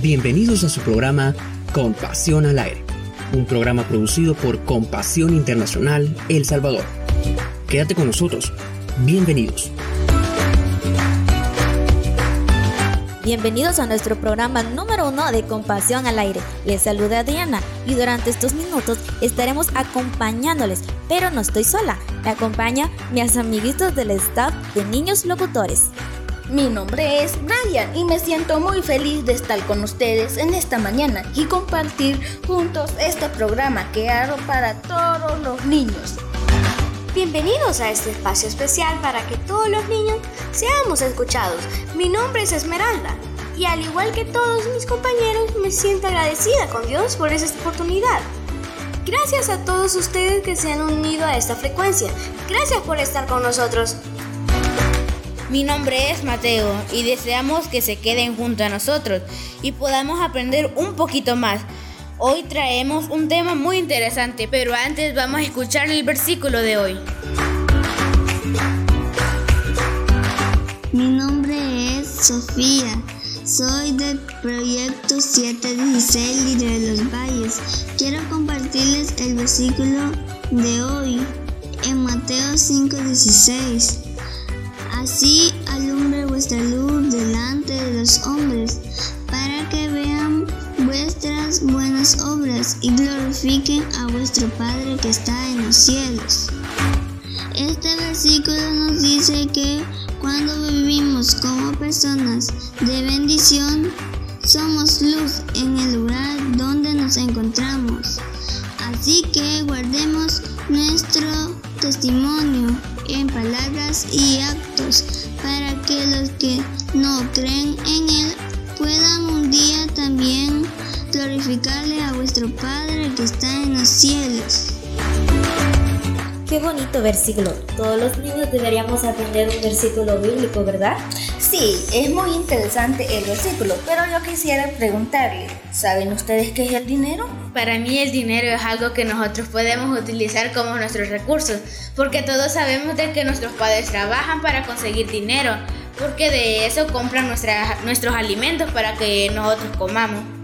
Bienvenidos a su programa Compasión al Aire, un programa producido por Compasión Internacional El Salvador. Quédate con nosotros. Bienvenidos. Bienvenidos a nuestro programa número uno de Compasión al Aire. Les saluda Diana y durante estos minutos estaremos acompañándoles, pero no estoy sola. Me acompaña mis amiguitos del staff de Niños Locutores. Mi nombre es Brian y me siento muy feliz de estar con ustedes en esta mañana y compartir juntos este programa que hago para todos los niños. Bienvenidos a este espacio especial para que todos los niños seamos escuchados. Mi nombre es Esmeralda y al igual que todos mis compañeros me siento agradecida con Dios por esta oportunidad. Gracias a todos ustedes que se han unido a esta frecuencia. Gracias por estar con nosotros. Mi nombre es Mateo y deseamos que se queden junto a nosotros y podamos aprender un poquito más. Hoy traemos un tema muy interesante, pero antes vamos a escuchar el versículo de hoy. Mi nombre es Sofía. Soy del proyecto 716 de los Valles. Quiero compartirles el versículo de hoy en Mateo 5:16. Así alumbre vuestra luz delante de los hombres, buenas obras y glorifiquen a vuestro Padre que está en los cielos. Este versículo nos dice que cuando vivimos como personas de bendición, somos luz en el lugar donde nos encontramos. Así que guardemos nuestro testimonio en palabras y actos para que los que no creen en Él puedan un día también glorificarle a vuestro Padre que está en los cielos. Qué bonito versículo. Todos los niños deberíamos aprender un versículo bíblico, ¿verdad? Sí, es muy interesante el versículo, pero yo quisiera preguntarle, ¿saben ustedes qué es el dinero? Para mí el dinero es algo que nosotros podemos utilizar como nuestros recursos, porque todos sabemos de que nuestros padres trabajan para conseguir dinero, porque de eso compran nuestros alimentos para que nosotros comamos.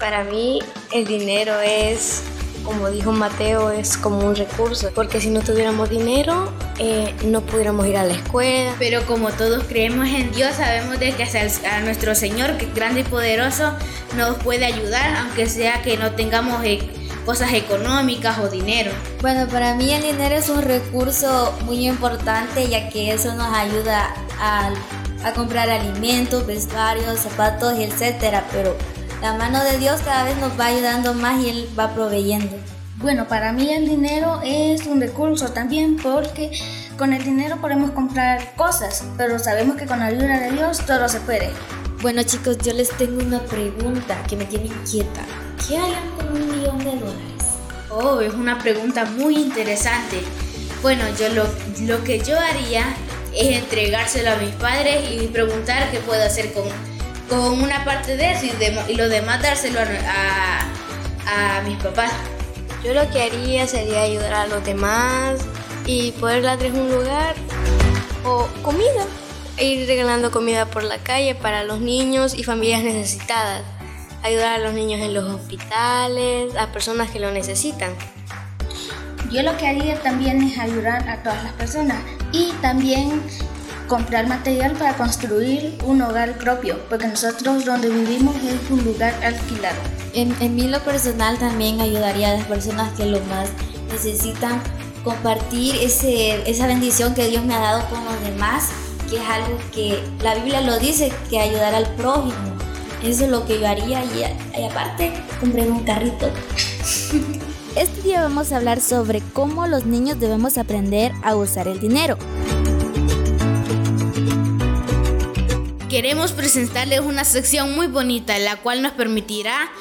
Para mí el dinero es como dijo Mateo, es como un recurso, porque si no tuviéramos dinero, eh, no pudiéramos ir a la escuela. Pero como todos creemos en Dios, sabemos de que a nuestro Señor, que es grande y poderoso, nos puede ayudar, aunque sea que no tengamos eh, cosas económicas o dinero. Bueno, para mí el dinero es un recurso muy importante, ya que eso nos ayuda a, a comprar alimentos, vestuarios, zapatos, etcétera, pero la mano de Dios cada vez nos va ayudando más y Él va proveyendo. Bueno, para mí el dinero es un recurso también porque con el dinero podemos comprar cosas, pero sabemos que con la ayuda de Dios todo se puede. Bueno chicos, yo les tengo una pregunta que me tiene inquieta. ¿Qué harían con un millón de dólares? Oh, es una pregunta muy interesante. Bueno, yo lo, lo que yo haría es entregárselo a mis padres y preguntar qué puedo hacer con con una parte de eso y, lo demás dárselo a, a, mis papás. Yo lo que haría sería ayudar a los demás y poder darles un lugar o comida. E ir regalando comida por la calle para los niños y familias necesitadas. Ayudar a los niños en los hospitales, a personas que lo necesitan. Yo lo que haría también es ayudar a todas las personas y también comprar material para construir un hogar propio, porque nosotros donde vivimos es un lugar alquilado. En, en mí lo personal también ayudaría a las personas que lo más necesitan compartir ese, esa bendición que Dios me ha dado con los demás, que es algo que la Biblia lo dice, que ayudar al prójimo. Eso es lo que yo haría y, y aparte compré un carrito. Este día vamos a hablar sobre cómo los niños debemos aprender a usar el dinero. Queremos presentarles una sección muy bonita, la cual nos permitirá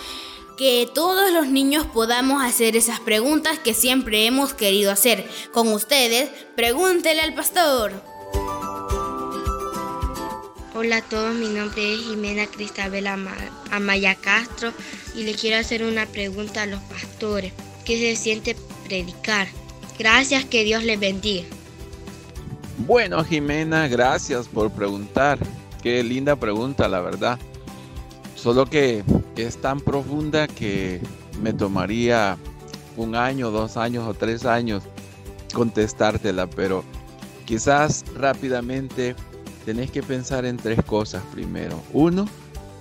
que todos los niños podamos hacer esas preguntas que siempre hemos querido hacer. Con ustedes, pregúntele al pastor. Hola a todos, mi nombre es Jimena Cristabel Amaya Castro y le quiero hacer una pregunta a los pastores. ¿Qué se siente predicar? Gracias, que Dios les bendiga. Bueno, Jimena, gracias por preguntar. Qué linda pregunta, la verdad. Solo que es tan profunda que me tomaría un año, dos años o tres años contestártela, pero quizás rápidamente tenés que pensar en tres cosas primero. Uno,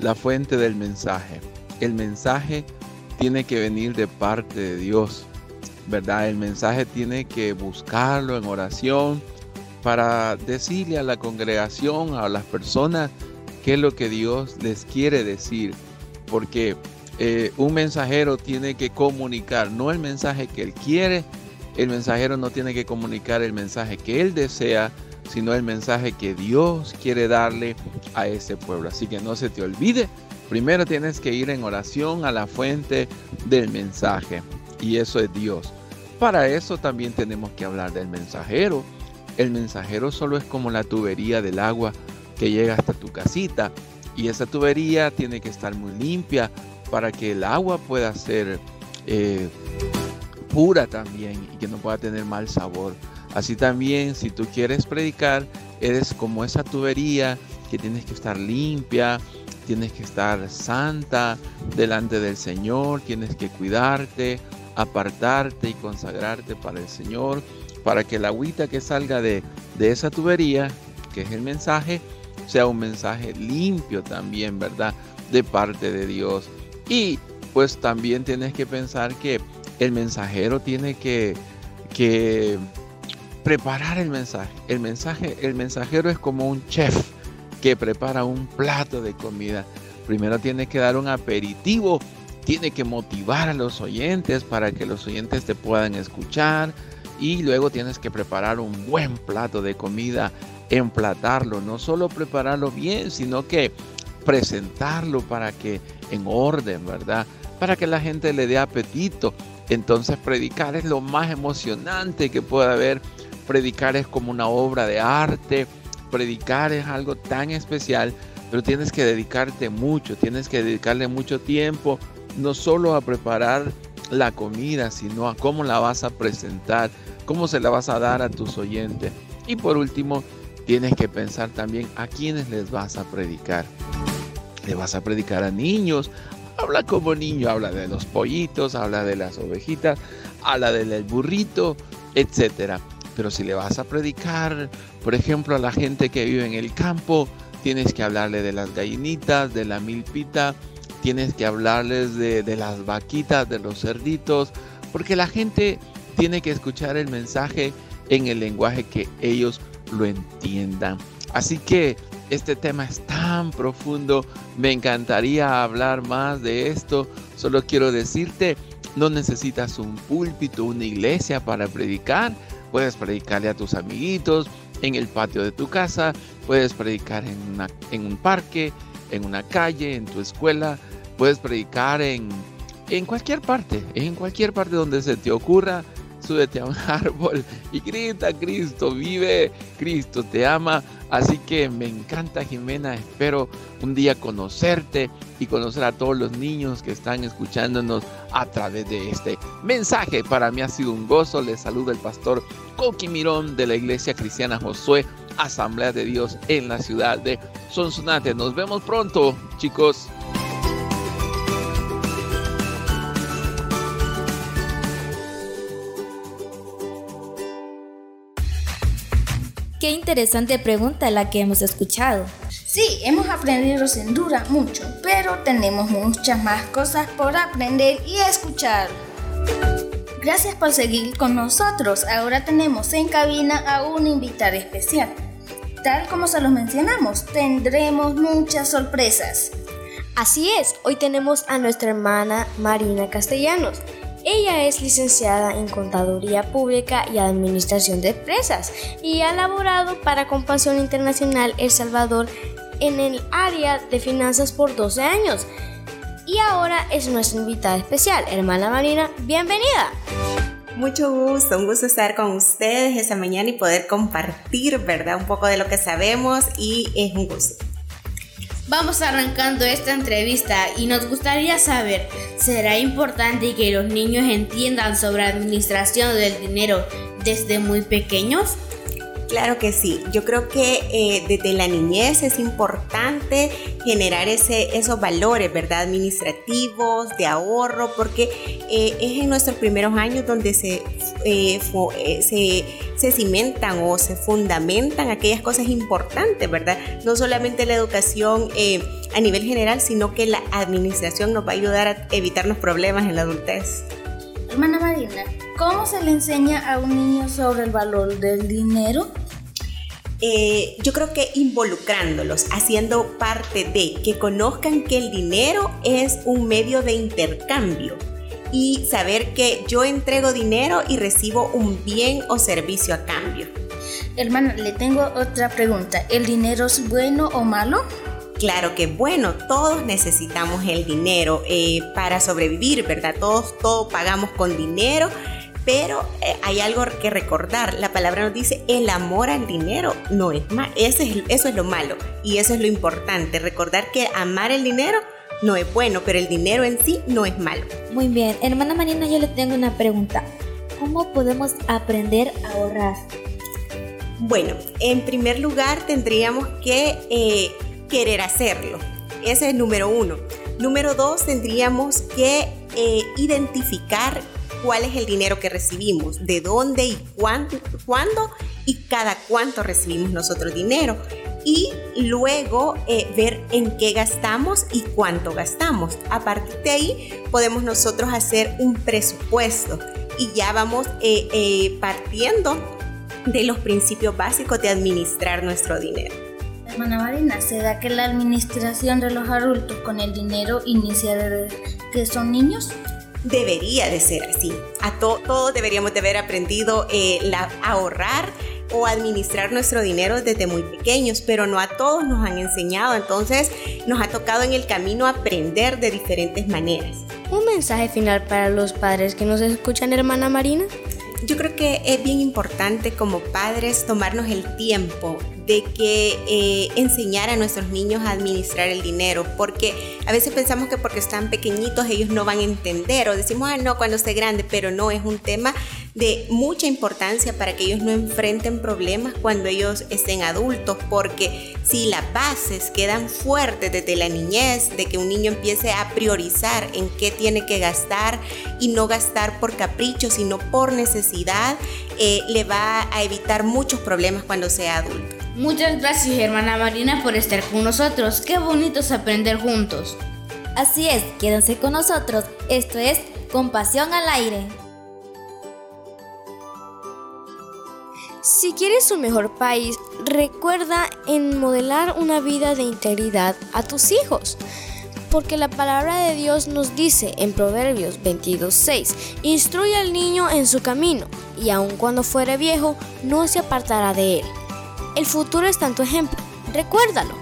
la fuente del mensaje. El mensaje tiene que venir de parte de Dios, ¿verdad? El mensaje tiene que buscarlo en oración para decirle a la congregación, a las personas, qué es lo que Dios les quiere decir. Porque eh, un mensajero tiene que comunicar, no el mensaje que él quiere, el mensajero no tiene que comunicar el mensaje que él desea, sino el mensaje que Dios quiere darle a ese pueblo. Así que no se te olvide, primero tienes que ir en oración a la fuente del mensaje, y eso es Dios. Para eso también tenemos que hablar del mensajero. El mensajero solo es como la tubería del agua que llega hasta tu casita, y esa tubería tiene que estar muy limpia para que el agua pueda ser eh, pura también y que no pueda tener mal sabor. Así también, si tú quieres predicar, eres como esa tubería que tienes que estar limpia, tienes que estar santa delante del Señor, tienes que cuidarte, apartarte y consagrarte para el Señor, para que la agüita que salga de, de esa tubería, que es el mensaje, sea un mensaje limpio también, ¿verdad? De parte de Dios. Y pues también tienes que pensar que el mensajero tiene que, que preparar el mensaje. El mensaje, el mensajero es como un chef que prepara un plato de comida. Primero tiene que dar un aperitivo, tiene que motivar a los oyentes para que los oyentes te puedan escuchar y luego tienes que preparar un buen plato de comida, emplatarlo, no solo prepararlo bien, sino que presentarlo para que en orden, ¿verdad? Para que la gente le dé apetito. Entonces predicar es lo más emocionante que puede haber. Predicar es como una obra de arte. Predicar es algo tan especial, pero tienes que dedicarte mucho, tienes que dedicarle mucho tiempo, no solo a preparar la comida, sino a cómo la vas a presentar, cómo se la vas a dar a tus oyentes. Y por último, tienes que pensar también a quiénes les vas a predicar. Le vas a predicar a niños, habla como niño, habla de los pollitos, habla de las ovejitas, habla del burrito, etc. Pero si le vas a predicar, por ejemplo, a la gente que vive en el campo, tienes que hablarle de las gallinitas, de la milpita, tienes que hablarles de, de las vaquitas, de los cerditos, porque la gente tiene que escuchar el mensaje en el lenguaje que ellos lo entiendan. Así que este tema es tan profundo, me encantaría hablar más de esto. Solo quiero decirte, no necesitas un púlpito, una iglesia para predicar. Puedes predicarle a tus amiguitos en el patio de tu casa, puedes predicar en, un parque, en una calle, en tu escuela, puedes predicar en, en cualquier parte, en cualquier parte donde se te ocurra súbete a un árbol y grita Cristo, vive, Cristo te ama. Así que me encanta Jimena, espero un día conocerte y conocer a todos los niños que están escuchándonos a través de este mensaje. Para mí ha sido un gozo, les saluda el pastor Coqui Mirón de la Iglesia Cristiana Josué, Asamblea de Dios en la ciudad de Sonsonate. Nos vemos pronto, chicos. Interesante pregunta la que hemos escuchado. Sí, hemos aprendido sin duda mucho, pero tenemos muchas más cosas por aprender y escuchar. Gracias por seguir con nosotros. Ahora tenemos en cabina a un invitado especial. Tal como se los mencionamos, tendremos muchas sorpresas. Así es, hoy tenemos a nuestra hermana Marina Castellanos. Ella es licenciada en Contaduría Pública y Administración de Empresas y ha laborado para Compasión Internacional El Salvador en el área de finanzas por 12 años. Y ahora es nuestra invitada especial, hermana Marina, bienvenida. Mucho gusto, un gusto estar con ustedes esta mañana y poder compartir, ¿verdad? Un poco de lo que sabemos y es un gusto. Vamos arrancando esta entrevista y nos gustaría saber, ¿será importante que los niños entiendan sobre administración del dinero desde muy pequeños? Claro que sí. Yo creo que eh, desde la niñez es importante generar ese, esos valores, ¿verdad? Administrativos, de ahorro, porque eh, es en nuestros primeros años donde se, eh, se, se, cimentan o se fundamentan aquellas cosas importantes, ¿verdad? No solamente la educación a nivel general, sino que la administración nos va a ayudar a evitarnos problemas en la adultez. Hermana Marina, ¿cómo se le enseña a un niño sobre el valor del dinero? Eh, yo creo que involucrándolos, haciendo parte de que conozcan que el dinero es un medio de intercambio y saber que yo entrego dinero y recibo un bien o servicio a cambio. Hermana, le tengo otra pregunta. ¿El dinero es bueno o malo? Claro que bueno, todos necesitamos el dinero eh, para sobrevivir, ¿verdad? Todos, todos pagamos con dinero, pero eh, hay algo que recordar. La palabra nos dice, el amor al dinero no es malo. Eso es, eso es lo malo y eso es lo importante. Recordar que amar el dinero no es bueno, pero el dinero en sí no es malo. Muy bien, hermana Marina, yo le tengo una pregunta. ¿Cómo podemos aprender a ahorrar? Bueno, en primer lugar tendríamos que... Eh, querer hacerlo. Ese es número uno. Número dos, tendríamos que eh, identificar cuál es el dinero que recibimos, de dónde y cuándo, y cada cuánto recibimos nosotros dinero. Y luego eh, ver en qué gastamos y cuánto gastamos. A partir de ahí podemos nosotros hacer un presupuesto y ya vamos eh, partiendo de los principios básicos de administrar nuestro dinero. Hermana Marina, ¿se da que la administración de los adultos con el dinero inicia desde que son niños? Debería de ser así. A todos deberíamos de haber aprendido eh, la, ahorrar o administrar nuestro dinero desde muy pequeños, pero no a todos nos han enseñado, entonces nos ha tocado en el camino aprender de diferentes maneras. ¿Un mensaje final para los padres que nos escuchan, hermana Marina? Yo creo que es bien importante como padres tomarnos el tiempo de que eh, enseñar a nuestros niños a administrar el dinero, porque a veces pensamos que porque están pequeñitos ellos no van a entender o decimos, ah, no, cuando esté grande, pero no, es un tema de mucha importancia para que ellos no enfrenten problemas cuando ellos estén adultos, porque si las bases quedan fuertes desde la niñez, de que un niño empiece a priorizar en qué tiene que gastar y no gastar por capricho, sino por necesidad, eh, le va a evitar muchos problemas cuando sea adulto. Muchas gracias hermana Marina por estar con nosotros. Qué bonito es aprender juntos. Así es, quédense con nosotros. Esto es Compasión al aire. Si quieres un mejor país, recuerda en modelar una vida de integridad a tus hijos. Porque la palabra de Dios nos dice en Proverbios 22:6, instruye al niño en su camino, y aun cuando fuere viejo, no se apartará de él. El futuro está en tu ejemplo. Recuérdalo.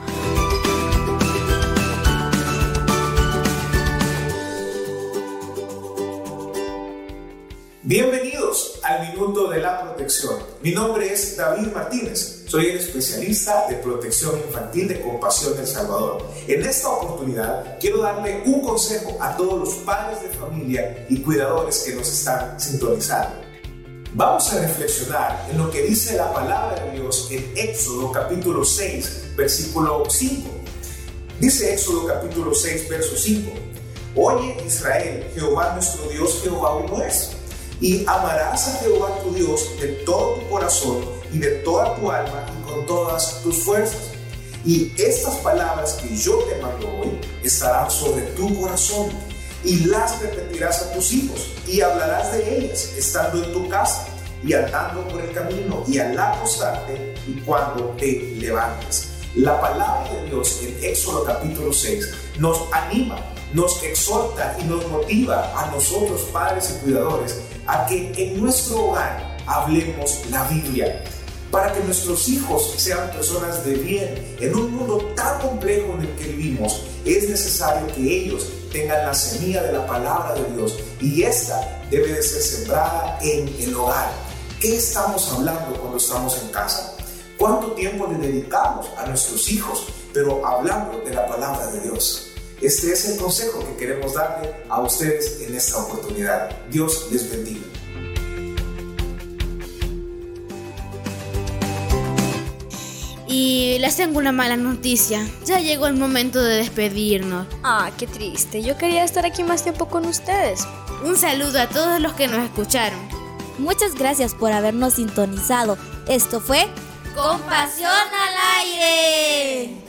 Bienvenidos al Minuto de la Protección. Mi nombre es David Martínez. Soy el especialista de protección infantil de Compasión El Salvador. En esta oportunidad quiero darle un consejo a todos los padres de familia y cuidadores que nos están sintonizando. Vamos a reflexionar en lo que dice la palabra de Dios en Éxodo capítulo 6, versículo 5. Dice Éxodo capítulo 6, verso 5. Oye Israel, Jehová nuestro Dios, Jehová uno es. Y amarás a Jehová tu Dios de todo tu corazón y de toda tu alma y con todas tus fuerzas. Y estas palabras que yo te mando hoy estarán sobre tu corazón y las repetirás a tus hijos y hablarás de ellas estando en tu casa y andando por el camino y al acostarte y cuando te levantes. La palabra de Dios en Éxodo capítulo 6 nos anima, nos exhorta y nos motiva a nosotros padres y cuidadores a que en nuestro hogar hablemos la Biblia para que nuestros hijos sean personas de bien. En un mundo tan complejo en el que vivimos, es necesario que ellos tengan la semilla de la palabra de Dios y esta debe de ser sembrada en el hogar. ¿Qué estamos hablando cuando estamos en casa? ¿Cuánto tiempo le dedicamos a nuestros hijos, pero hablando de la palabra de Dios? Este es el consejo que queremos darle a ustedes en esta oportunidad. Dios les bendiga. Les tengo una mala noticia. Ya llegó el momento de despedirnos. Ah, qué triste. Yo quería estar aquí más tiempo con ustedes. Un saludo a todos los que nos escucharon. Muchas gracias por habernos sintonizado. Esto fue Compasión al aire.